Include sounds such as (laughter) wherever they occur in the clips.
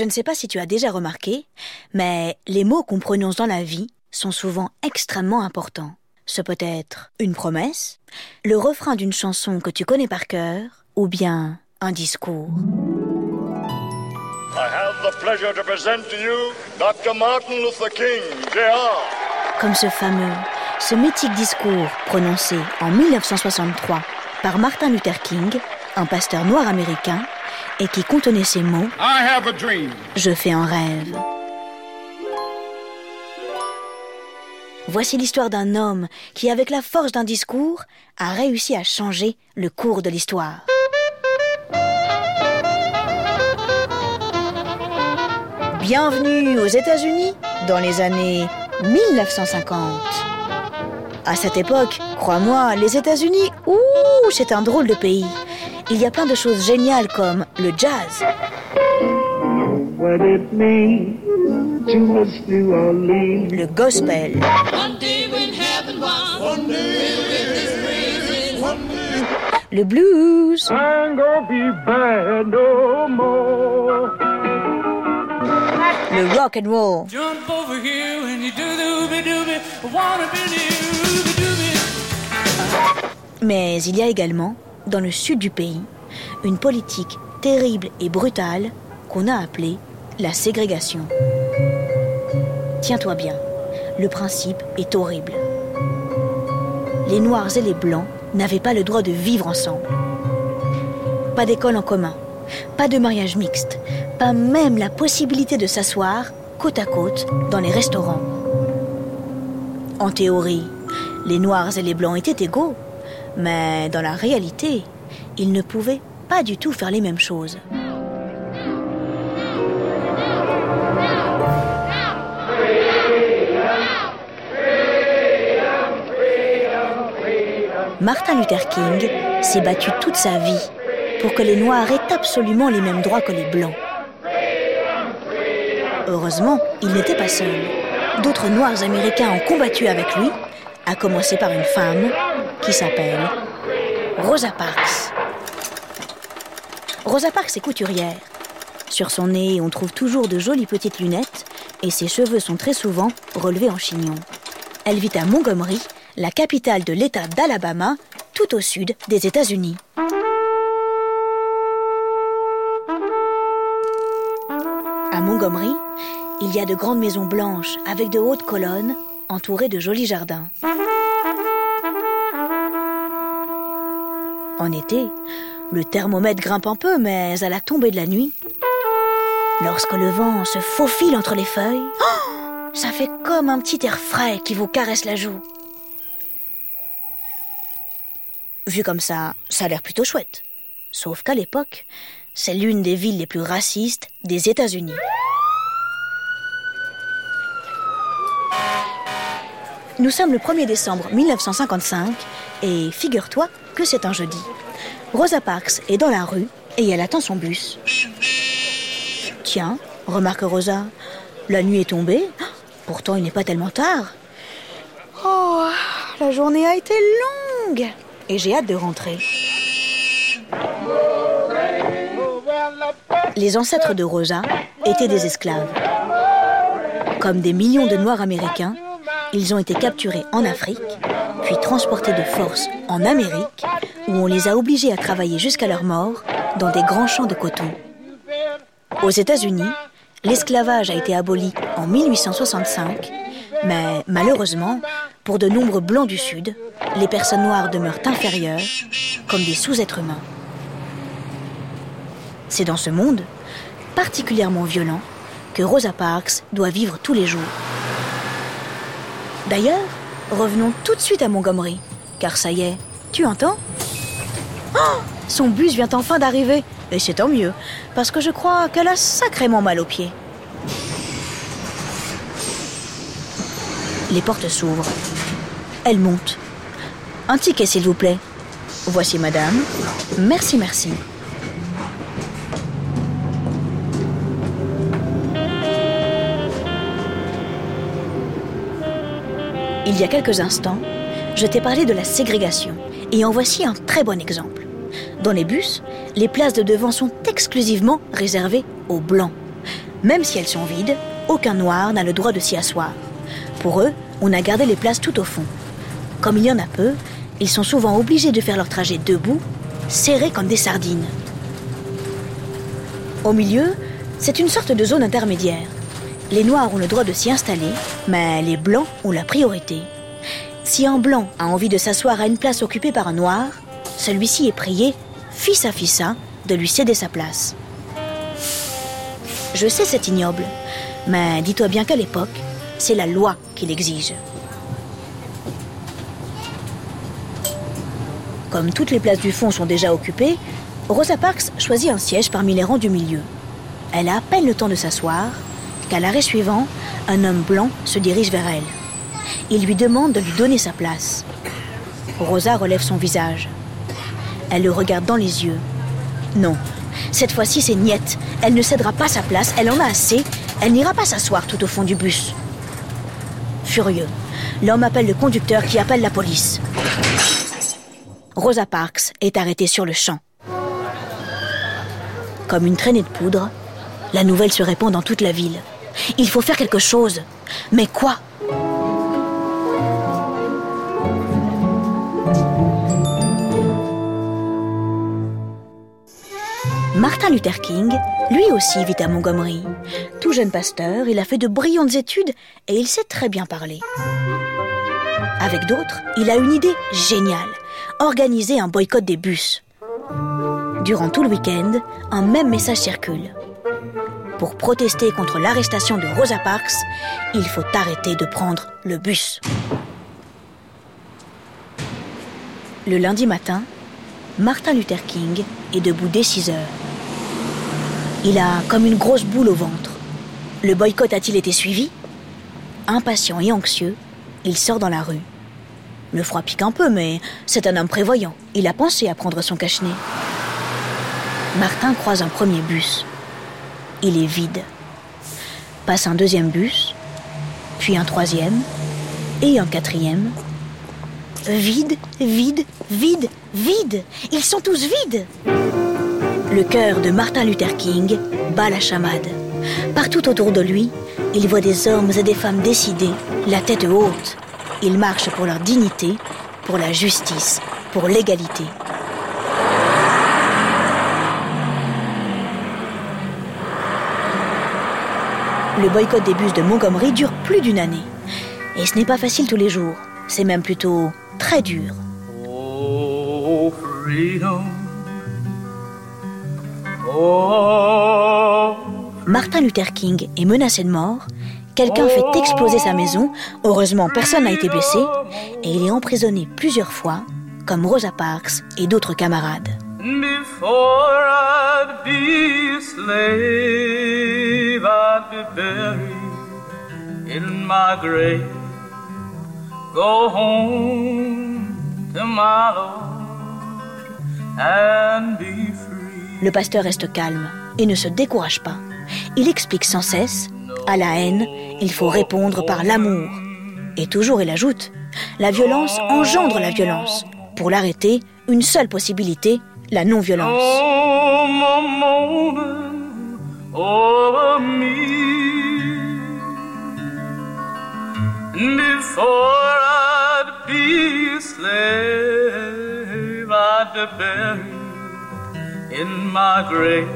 Je ne sais pas si tu as déjà remarqué, mais les mots qu'on prononce dans la vie sont souvent extrêmement importants. Ce peut être une promesse, le refrain d'une chanson que tu connais par cœur, ou bien un discours. I have the pleasure to present to you Dr. Martin Luther King, Jr. Comme ce fameux, ce mythique discours prononcé en 1963 par Martin Luther King, un pasteur noir américain, et qui contenait ces mots I have a dream. Je fais un rêve. Voici l'histoire d'un homme qui, avec la force d'un discours, a réussi à changer le cours de l'histoire. Bienvenue aux États-Unis dans les années 1950. À cette époque, crois-moi, les États-Unis, ouh, c'est un drôle de pays. Il y a plein de choses géniales comme le jazz, le gospel, le blues, le rock and roll. Mais il y a également, dans le sud du pays, une politique terrible et brutale qu'on a appelée la ségrégation. Tiens-toi bien, le principe est horrible. Les Noirs et les Blancs n'avaient pas le droit de vivre ensemble. Pas d'école en commun, pas de mariage mixte, pas même la possibilité de s'asseoir côte à côte dans les restaurants. En théorie, les Noirs et les Blancs étaient égaux, mais dans la réalité, ils ne pouvaient pas du tout faire les mêmes choses. Martin Luther King s'est battu toute sa vie pour que les Noirs aient absolument les mêmes droits que les Blancs. Heureusement, il n'était pas seul. D'autres Noirs américains ont combattu avec lui, à commencer par une femme qui s'appelle Rosa Parks. Rosa Parks est couturière. Sur son nez, on trouve toujours de jolies petites lunettes et ses cheveux sont très souvent relevés en chignon. Elle vit à Montgomery, la capitale de l'État d'Alabama, tout au sud des États-Unis. À Montgomery, il y a de grandes maisons blanches avec de hautes colonnes entourées de jolis jardins. En été, le thermomètre grimpe un peu, mais à la tombée de la nuit, lorsque le vent se faufile entre les feuilles, oh, ça fait comme un petit air frais qui vous caresse la joue. Vu comme ça, ça a l'air plutôt chouette. Sauf qu'à l'époque, c'est l'une des villes les plus racistes des États-Unis. Nous sommes le 1er décembre 1955 et figure-toi que c'est un jeudi. Rosa Parks est dans la rue et elle attend son bus. Tiens, remarque Rosa, la nuit est tombée, (gasps) pourtant il n'est pas tellement tard. Oh, la journée a été longue et j'ai hâte de rentrer. Les ancêtres de Rosa étaient des esclaves. Comme des millions de Noirs américains, ils ont été capturés en Afrique, puis transportés de force en Amérique, où on les a obligés à travailler jusqu'à leur mort dans des grands champs de coton. Aux États-Unis, l'esclavage a été aboli en 1865, mais malheureusement, pour de nombreux blancs du Sud, les personnes noires demeurent inférieures, comme des sous-êtres humains. C'est dans ce monde, particulièrement violent, que Rosa Parks doit vivre tous les jours. D'ailleurs, revenons tout de suite à Montgomery, car ça y est, tu entends? Oh Son bus vient enfin d'arriver, et c'est tant mieux, parce que je crois qu'elle a sacrément mal aux pieds. Les portes s'ouvrent. Elle monte. Un ticket, s'il vous plaît. Voici madame. Merci, merci. Il y a quelques instants, je t'ai parlé de la ségrégation, et en voici un très bon exemple. Dans les bus, les places de devant sont exclusivement réservées aux blancs. Même si elles sont vides, aucun noir n'a le droit de s'y asseoir. Pour eux, on a gardé les places tout au fond. Comme il y en a peu, ils sont souvent obligés de faire leur trajet debout, serrés comme des sardines. Au milieu, c'est une sorte de zone intermédiaire. Les noirs ont le droit de s'y installer, mais les blancs ont la priorité. Si un blanc a envie de s'asseoir à une place occupée par un noir, celui-ci est prié, fils à fissa, de lui céder sa place. Je sais c'est ignoble, mais dis-toi bien qu'à l'époque, c'est la loi qui l'exige. Comme toutes les places du fond sont déjà occupées, Rosa Parks choisit un siège parmi les rangs du milieu. Elle a à peine le temps de s'asseoir qu'à l'arrêt suivant, un homme blanc se dirige vers elle. Il lui demande de lui donner sa place. Rosa relève son visage. Elle le regarde dans les yeux. Non, cette fois-ci c'est niette. Elle ne cédera pas sa place, elle en a assez. Elle n'ira pas s'asseoir tout au fond du bus. Furieux, l'homme appelle le conducteur qui appelle la police. Rosa Parks est arrêtée sur le champ. Comme une traînée de poudre, la nouvelle se répand dans toute la ville. Il faut faire quelque chose. Mais quoi? Martin Luther King, lui aussi vit à Montgomery. Tout jeune pasteur, il a fait de brillantes études et il sait très bien parler. Avec d'autres, il a une idée géniale, organiser un boycott des bus. Durant tout le week-end, un même message circule. Pour protester contre l'arrestation de Rosa Parks, il faut arrêter de prendre le bus. Le lundi matin, Martin Luther King est debout dès 6 heures. Il a comme une grosse boule au ventre. Le boycott a-t-il été suivi? Impatient et anxieux, il sort dans la rue. Le froid pique un peu, mais c'est un homme prévoyant. Il a pensé à prendre son cache-nez. Martin croise un premier bus. Il est vide. Passe un deuxième bus, puis un troisième, et un quatrième. Vide, vide, vide, vide. Ils sont tous vides. Le cœur de Martin Luther King bat la chamade. Partout autour de lui, il voit des hommes et des femmes décidés, la tête haute. Ils marchent pour leur dignité, pour la justice, pour l'égalité. Le boycott des bus de Montgomery dure plus d'une année. Et ce n'est pas facile tous les jours. C'est même plutôt très dur. Martin Luther King est menacé de mort. Quelqu'un fait exploser sa maison. Heureusement, personne n'a été blessé. Et il est emprisonné plusieurs fois, comme Rosa Parks et d'autres camarades. Before I'd be a slave, I'd be buried in my grave. Go home to my Lord and be free. Le pasteur reste calme et ne se décourage pas. Il explique sans cesse, à la haine, il faut répondre par l'amour. Et toujours il ajoute, la violence engendre la violence. Pour l'arrêter, une seule possibilité, la non-violence. In my grave.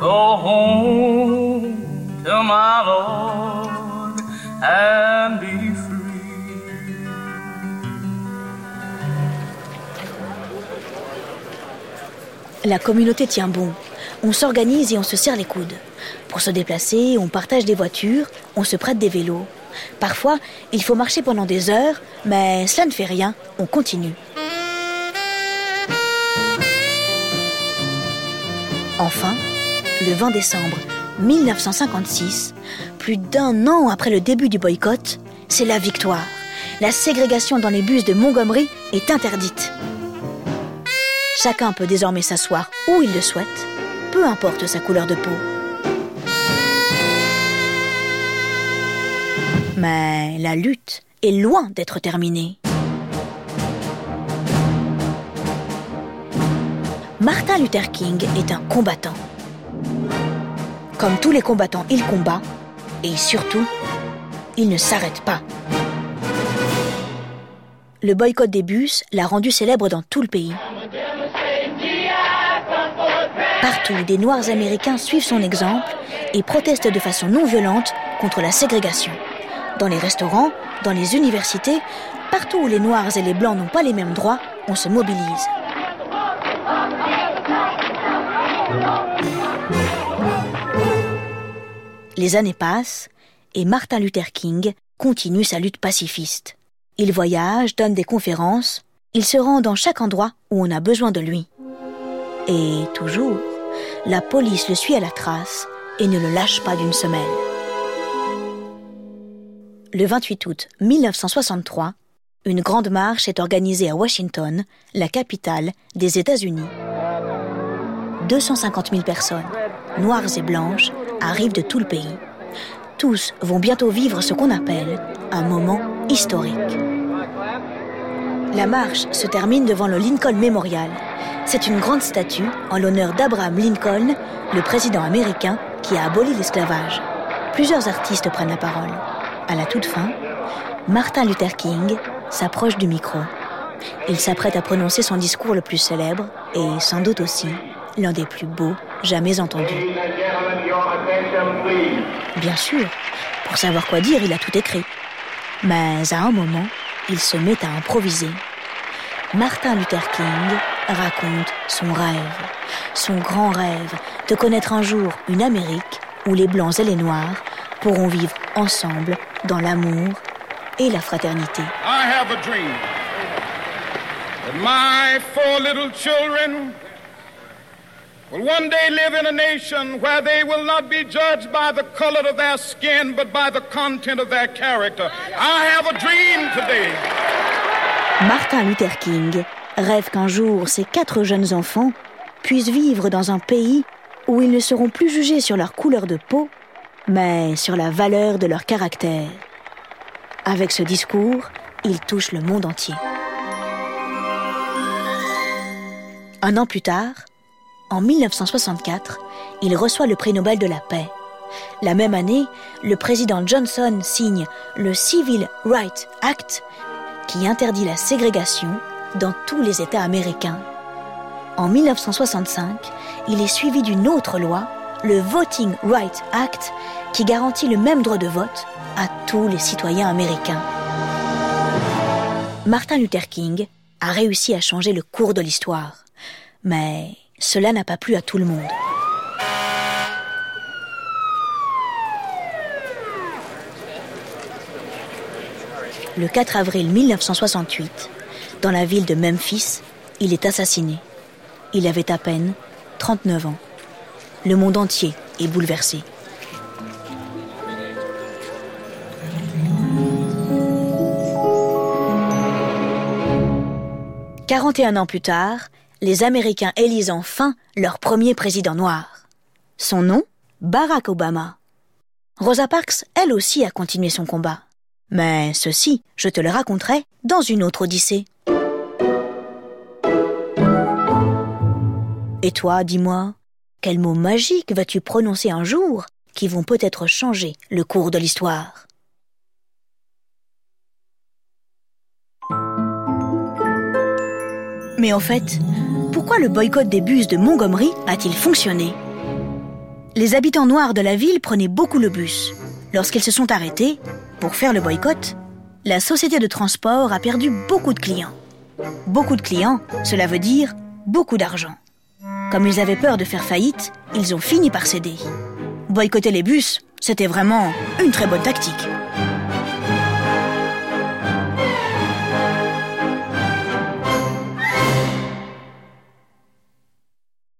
Home to my Lord and be La communauté tient bon. On s'organise et on se serre les coudes. Pour se déplacer, on partage des voitures, on se prête des vélos. Parfois, il faut marcher pendant des heures, mais cela ne fait rien, on continue. Enfin, le 20 décembre 1956, plus d'un an après le début du boycott, c'est la victoire. La ségrégation dans les bus de Montgomery est interdite. Chacun peut désormais s'asseoir où il le souhaite, peu importe sa couleur de peau. Mais la lutte est loin d'être terminée. Martin Luther King est un combattant. Comme tous les combattants, il combat et surtout, il ne s'arrête pas. Le boycott des bus l'a rendu célèbre dans tout le pays. Partout, des Noirs américains suivent son exemple et protestent de façon non violente contre la ségrégation. Dans les restaurants, dans les universités, partout où les Noirs et les Blancs n'ont pas les mêmes droits, on se mobilise. Les années passent et Martin Luther King continue sa lutte pacifiste. Il voyage, donne des conférences, il se rend dans chaque endroit où on a besoin de lui. Et toujours, la police le suit à la trace et ne le lâche pas d'une semelle. Le 28 août 1963, une grande marche est organisée à Washington, la capitale des États-Unis. 250 000 personnes, noires et blanches, arrivent de tout le pays. Tous vont bientôt vivre ce qu'on appelle un moment historique. La marche se termine devant le Lincoln Memorial. C'est une grande statue en l'honneur d'Abraham Lincoln, le président américain qui a aboli l'esclavage. Plusieurs artistes prennent la parole. À la toute fin, Martin Luther King s'approche du micro. Il s'apprête à prononcer son discours le plus célèbre et sans doute aussi l'un des plus beaux jamais entendus. Bien sûr, pour savoir quoi dire, il a tout écrit. Mais à un moment, il se met à improviser. Martin Luther King raconte son rêve, son grand rêve de connaître un jour une Amérique où les Blancs et les Noirs pourront vivre ensemble dans l'amour et la fraternité. I have a dream that my four little children will one day live in a nation where they will not be judged by the color of their skin, but by the content of their character. I have a dream today. Martin Luther King rêve qu'un jour ses quatre jeunes enfants puissent vivre dans un pays où ils ne seront plus jugés sur leur couleur de peau, mais sur la valeur de leur caractère. Avec ce discours, il touche le monde entier. Un an plus tard, en 1964, il reçoit le prix Nobel de la paix. La même année, le président Johnson signe le Civil Rights Act qui interdit la ségrégation dans tous les États américains. En 1965, il est suivi d'une autre loi, le Voting Rights Act, qui garantit le même droit de vote à tous les citoyens américains. Martin Luther King a réussi à changer le cours de l'histoire, mais cela n'a pas plu à tout le monde. Le 4 avril 1968, dans la ville de Memphis, il est assassiné. Il avait à peine 39 ans. Le monde entier est bouleversé. « 41 ans plus tard, les Américains élisent enfin leur premier président noir. Son nom Barack Obama. Rosa Parks, elle aussi, a continué son combat. Mais ceci, je te le raconterai dans une autre Odyssée. Et toi, dis-moi, quels mots magiques vas-tu prononcer un jour qui vont peut-être changer le cours de l'histoire? Mais en fait, pourquoi le boycott des bus de Montgomery a-t-il fonctionné? Les habitants noirs de la ville prenaient beaucoup le bus. Lorsqu'ils se sont arrêtés, pour faire le boycott, la société de transport a perdu beaucoup de clients. Beaucoup de clients, cela veut dire beaucoup d'argent. Comme ils avaient peur de faire faillite, ils ont fini par céder. Boycotter les bus, c'était vraiment une très bonne tactique.